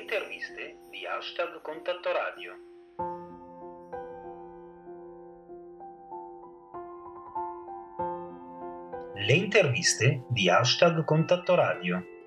interviste di hashtag Contatto Radio. Le interviste di hashtag Contatto Radio.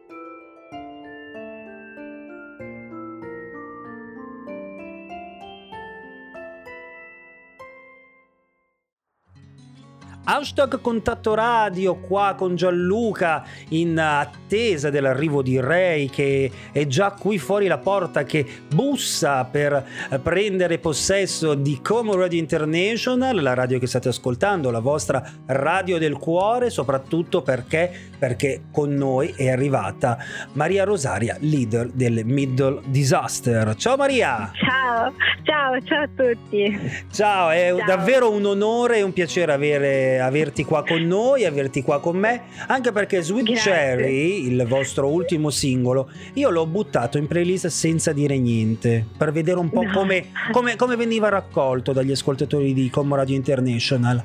Hashtag Contatto Radio qua con Gianluca in attesa dell'arrivo di Ray che è già qui fuori la porta che bussa per prendere possesso di Como Radio International, la radio che state ascoltando, la vostra radio del cuore, soprattutto perché, perché con noi è arrivata Maria Rosaria, leader del Middle Disaster. Ciao Maria! Ciao, ciao, ciao a tutti! Ciao, è ciao. davvero un onore e un piacere avere averti qua con noi, averti qua con me, anche perché Sweet Grazie. Cherry, il vostro ultimo singolo, io l'ho buttato in playlist senza dire niente, per vedere un po' no. come, come, come, veniva raccolto dagli ascoltatori di Como Radio International.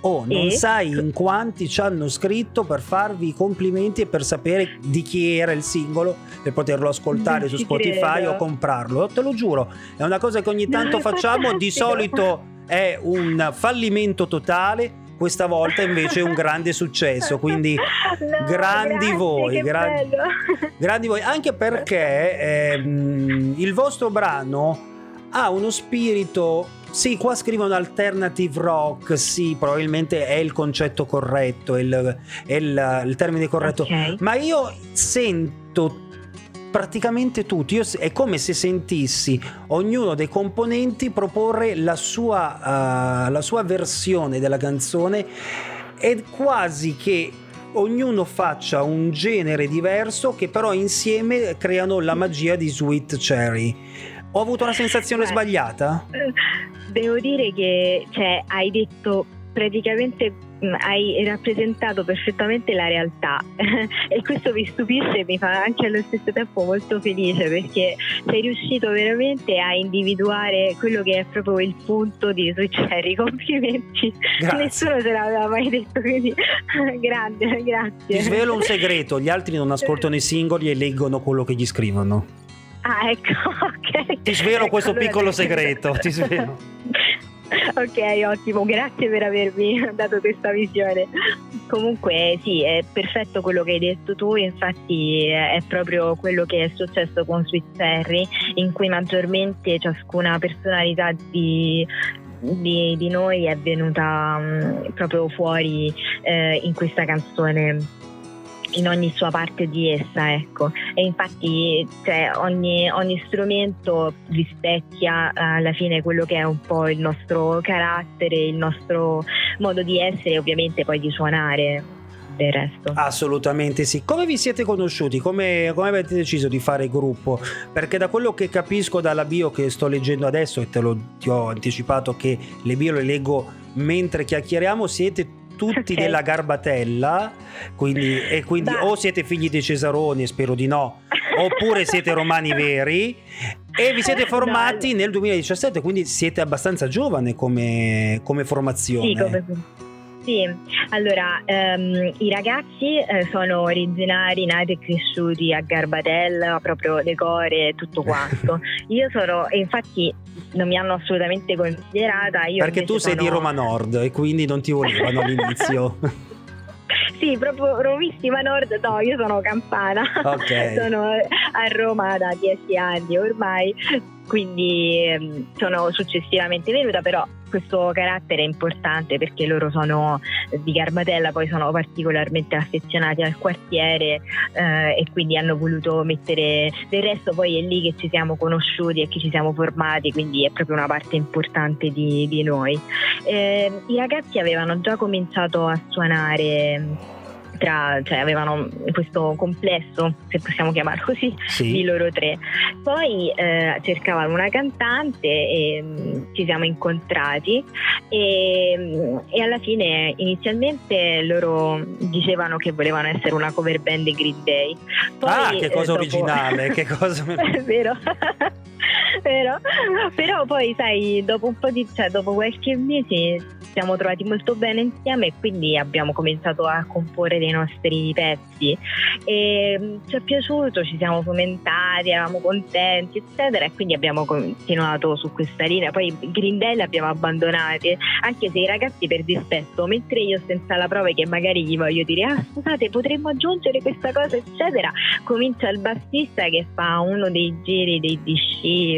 Oh, non e? sai in quanti ci hanno scritto per farvi i complimenti e per sapere di chi era il singolo, per poterlo ascoltare su Spotify credo. o comprarlo. Te lo giuro, è una cosa che ogni tanto facciamo, di solito è un fallimento totale questa volta invece è un grande successo, quindi no, grandi grazie, voi, grandi, grandi, voi, anche perché ehm, il vostro brano ha uno spirito sì, qua scrivono alternative rock, sì, probabilmente è il concetto corretto, è il, è il, il termine corretto, okay. ma io sento praticamente tutti. Io, è come se sentissi ognuno dei componenti proporre la sua, uh, la sua versione della canzone. È quasi che ognuno faccia un genere diverso che però insieme creano la magia di Sweet Cherry. Ho avuto una sensazione Beh, sbagliata? Devo dire che cioè, hai detto praticamente hai rappresentato perfettamente la realtà. E questo mi stupisce e mi fa anche allo stesso tempo molto felice perché sei riuscito veramente a individuare quello che è proprio il punto di Switcheri complimenti. Grazie. nessuno ce l'aveva mai detto quindi grande grazie. Ti svelo un segreto gli altri non ascoltano i singoli e leggono quello che gli scrivono. Ah ecco ok. Ti svelo ecco, questo allora piccolo segreto ti svelo ok, ottimo, grazie per avermi dato questa visione. Comunque sì, è perfetto quello che hai detto tu, infatti è proprio quello che è successo con Sweet Terry, in cui maggiormente ciascuna personalità di, di, di noi è venuta um, proprio fuori eh, in questa canzone in ogni sua parte di essa, ecco. E infatti cioè, ogni, ogni, strumento rispecchia eh, alla fine quello che è un po' il nostro carattere, il nostro modo di essere e ovviamente poi di suonare. Del resto. Assolutamente sì. Come vi siete conosciuti? Come, come, avete deciso di fare gruppo? Perché da quello che capisco dalla bio che sto leggendo adesso, e te lo ti ho anticipato che le bio le leggo mentre chiacchieriamo, siete tutti okay. della Garbatella, quindi, e quindi o siete figli dei Cesaroni, spero di no, oppure siete romani veri e vi siete formati no. nel 2017, quindi siete abbastanza giovane come, come formazione. Sì, come sì, allora um, i ragazzi eh, sono originari, nati e cresciuti a Garbatella, proprio decore, tutto quanto. Io sono, e infatti non mi hanno assolutamente considerata. Io Perché tu sei sono... di Roma Nord e quindi non ti volevano all'inizio. sì, proprio romissima nord, no, io sono campana, okay. sono a Roma da dieci anni ormai, quindi ehm, sono successivamente venuta, però questo carattere è importante perché loro sono di Garbatella, poi sono particolarmente affezionati al quartiere eh, e quindi hanno voluto mettere del resto poi è lì che ci siamo conosciuti e che ci siamo formati, quindi è proprio una parte importante di, di noi. Eh, I ragazzi avevano già cominciato a suonare tra, cioè avevano questo complesso, se possiamo chiamarlo così, sì. di loro tre. Poi eh, cercavano una cantante e mh, mm, ci siamo incontrati e, mm, e, alla fine inizialmente loro dicevano che volevano essere una cover band di Green Day. Poi, ah, che cosa eh, dopo... originale, che cosa... È vero. Vero? Però poi sai, dopo un po' di, cioè dopo qualche mese siamo trovati molto bene insieme e quindi abbiamo cominciato a comporre dei nostri pezzi e mm, ci è piaciuto, ci siamo fomentati, eravamo contenti eccetera e quindi abbiamo continuato su questa linea, poi Green Day l'abbiamo abbandonati anche se i ragazzi per dispetto mentre io senza la prova che magari gli voglio dire ah scusate potremmo aggiungere questa cosa eccetera comincia il bassista che fa uno dei giri dei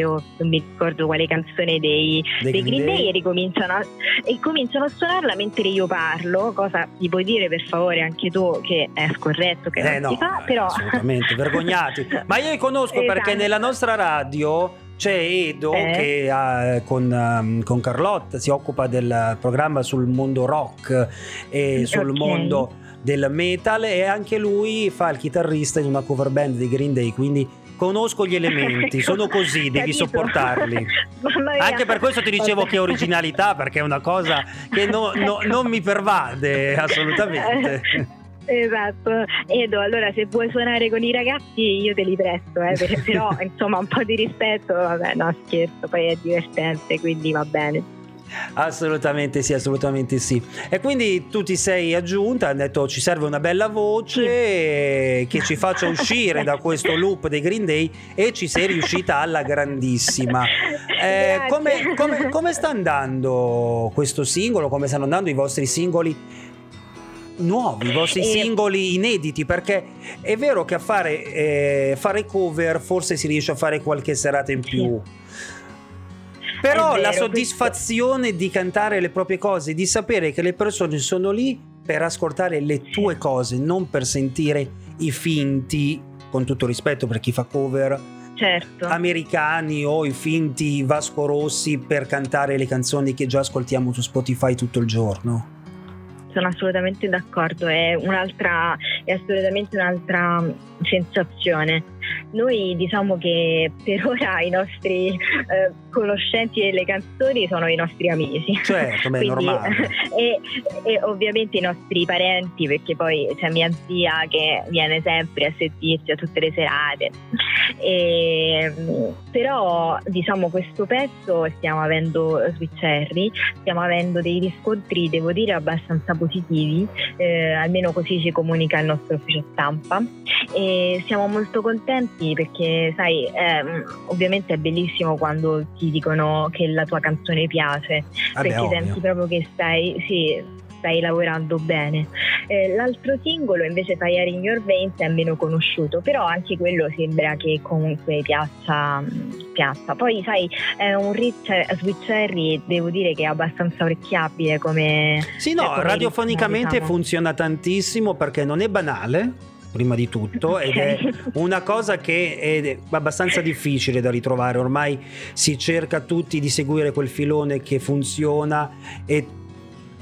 O non mi ricordo quale canzone dei, dei, dei Green Day, Day e ricominciano a, e cominciano a suonarla mentre io parlo cosa gli puoi dire per favore anche tu che è scorretto che eh non no, si fa però assolutamente vergognati ma io li conosco esatto. perché nella nostra radio c'è Edo eh. che ha, con, um, con, Carlotta si occupa del programma sul mondo rock e sul okay. mondo del metal e anche lui fa il chitarrista in una cover band di Green Day quindi conosco gli elementi sono così devi sopportarli. Anche per questo ti dicevo che originalità perché è una cosa che no, no, non mi pervade assolutamente. Esatto, Edo, allora se vuoi suonare con i ragazzi io te li presto, eh, però insomma un po' di rispetto, vabbè no scherzo, poi è divertente, quindi va bene. Assolutamente sì, assolutamente sì. E quindi tu ti sei aggiunta, hai detto ci serve una bella voce sì. che ci faccia uscire da questo loop dei Green Day e ci sei riuscita alla grandissima. Eh, come, come, come sta andando questo singolo? Come stanno andando i vostri singoli? nuovi, i vostri e... singoli inediti, perché è vero che a fare, eh, fare cover forse si riesce a fare qualche serata in più. Però vero, la soddisfazione questo... di cantare le proprie cose, di sapere che le persone sono lì per ascoltare le tue cose, non per sentire i finti, con tutto rispetto per chi fa cover, certo. americani o i finti Vasco Rossi per cantare le canzoni che già ascoltiamo su Spotify tutto il giorno sono assolutamente d'accordo, è, un'altra, è assolutamente un'altra sensazione. Noi diciamo che per ora i nostri eh, conoscenti delle canzoni sono i nostri amici. Certo, beh, Quindi, normale. E, e, ovviamente i nostri parenti, perché poi c'è mia zia che viene sempre a sentirci a tutte le serate. E, però diciamo questo pezzo stiamo avendo Switch Harry, stiamo avendo dei riscontri, devo dire, abbastanza positivi, eh, almeno così ci comunica il nostro ufficio stampa. E siamo molto contenti perché, sai, eh, ovviamente è bellissimo quando ti dicono che la tua canzone piace, Vabbè, perché ovvio. senti proprio che stai, sì, stai lavorando bene. Eh, l'altro singolo invece Fire in Your Veins è meno conosciuto, però anche quello sembra che comunque piaccia, piazza. Poi sai, è un Rich Sweet Cherry, devo dire che è abbastanza orecchiabile come... Sì, no, come radiofonicamente diciamo. funziona tantissimo perché non è banale prima di tutto ed è una cosa che è abbastanza difficile da ritrovare ormai si cerca tutti di seguire quel filone che funziona e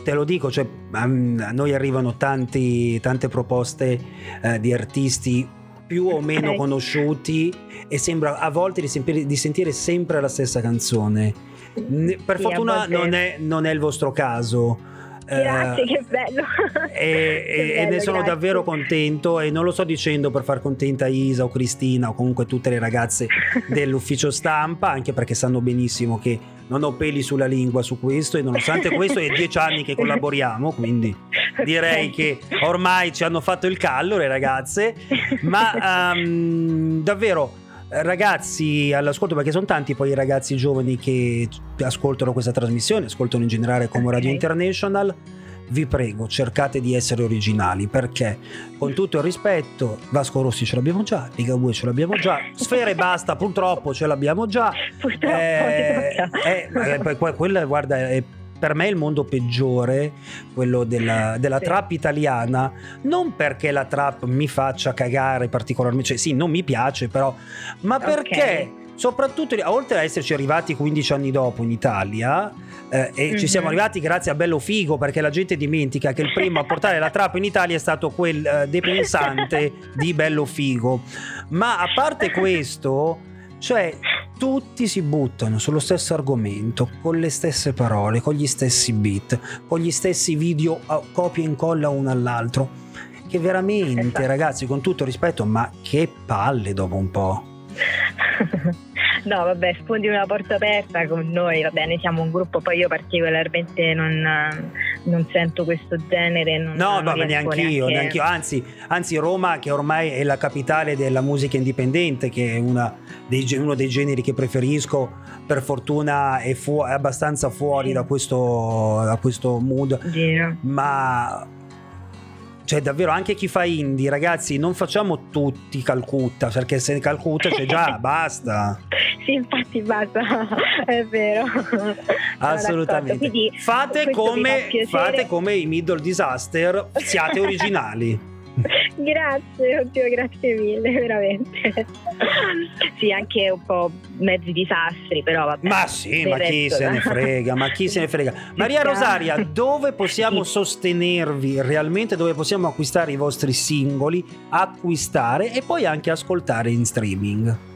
te lo dico, cioè, a noi arrivano tanti, tante proposte eh, di artisti più o meno okay. conosciuti e sembra a volte di sentire, di sentire sempre la stessa canzone. Per sì, fortuna non è, non è il vostro caso. Grazie, eh, che bello. E, che bello, e ne sono grazie. davvero contento e non lo sto dicendo per far contenta Isa o Cristina o comunque tutte le ragazze dell'ufficio stampa, anche perché sanno benissimo che non ho peli sulla lingua su questo e nonostante questo è dieci anni che collaboriamo, quindi direi che ormai ci hanno fatto il callo le ragazze, ma um, davvero ragazzi all'ascolto perché sono tanti poi i ragazzi giovani che ascoltano questa trasmissione, ascoltano in generale come Radio International. Vi prego, cercate di essere originali perché, con tutto il rispetto, Vasco Rossi ce l'abbiamo già, Liga 2 ce l'abbiamo già, Sfere basta, purtroppo ce l'abbiamo già. Purtroppo, eh, eh, eh, quella, guarda, è per me è il mondo peggiore, quello della, della sì. trap italiana, non perché la trap mi faccia cagare particolarmente, cioè sì, non mi piace però, ma perché... Soprattutto oltre a esserci arrivati 15 anni dopo in Italia eh, e mm-hmm. ci siamo mhm. arrivati grazie a Bello Figo perché la gente dimentica che il primo a portare la trap in Italia è stato quel eh, depensante di Bello Figo ma a parte questo cioè, tutti si buttano sullo stesso argomento, con le stesse parole, con gli stessi beat, con gli stessi video copia e incolla uno all'altro. Che veramente, esatto. ragazzi, con tutto rispetto, ma che palle dopo un po'. No, vabbè, sfondi una porta aperta con noi, va bene, siamo un gruppo, poi io particolarmente non, non sento questo genere. Non, no, non ma neanche io, neanche. Anzi, anzi, Roma, che ormai è la capitale della musica indipendente, che è dei, uno dei generi che preferisco, per fortuna è, fu- è abbastanza fuori sì. da, questo, da questo mood. Vero. Ma cioè davvero anche chi fa indie ragazzi non facciamo tutti Calcutta perché se Calcutta c'è già basta. Sì infatti basta. È vero. Assolutamente. Quindi, fate, come, fate come i middle disaster siate originali grazie, oddio, grazie mille, veramente. sì, anche un po' mezzi disastri, però vabbè. Ma sì, ma chi se ne frega, ma chi se ne frega. Maria Rosaria, dove possiamo sì. sostenervi realmente, dove possiamo acquistare i vostri singoli, acquistare e poi anche ascoltare in streaming?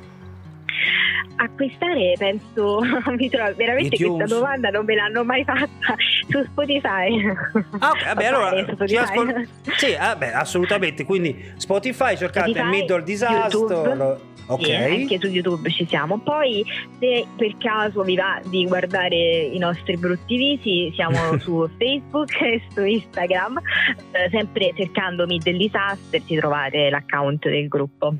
Acquistare penso mi trovo veramente questa domanda non me l'hanno mai fatta su Spotify. Ah ok vabbè allora Spotify. Ascol- sì vabbè, assolutamente quindi Spotify cercate Spotify, Middle Disaster Ok. Anche su YouTube ci siamo. Poi, se per caso vi va di guardare i nostri brutti visi, siamo su Facebook e su Instagram. Eh, sempre cercando Middle Disaster, ci trovate l'account del gruppo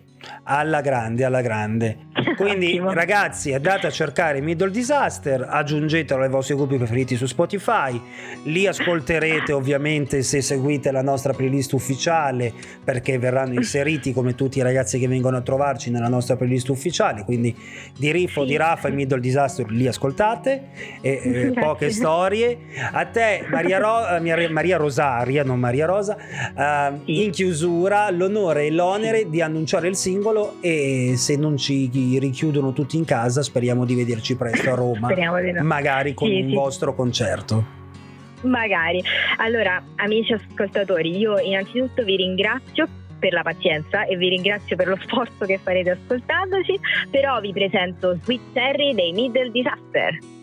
alla grande, alla grande. Quindi ragazzi andate a cercare Middle Disaster, aggiungetelo ai vostri gruppi preferiti su Spotify, li ascolterete ovviamente se seguite la nostra playlist ufficiale perché verranno inseriti come tutti i ragazzi che vengono a trovarci nella nostra playlist ufficiale, quindi di Riffo, sì. di Raffa e Middle Disaster li ascoltate, e, eh, poche storie. A te Maria, Ro- eh, Maria Rosaria, non Maria Rosa, uh, in chiusura l'onore e l'onere di annunciare il singolo e se non ci richiudono tutti in casa speriamo di vederci presto a Roma, no. magari con sì, un sì. vostro concerto. Magari. Allora, amici ascoltatori, io innanzitutto vi ringrazio per la pazienza e vi ringrazio per lo sforzo che farete ascoltandoci, però vi presento Sweet Terry dei Middle Disaster.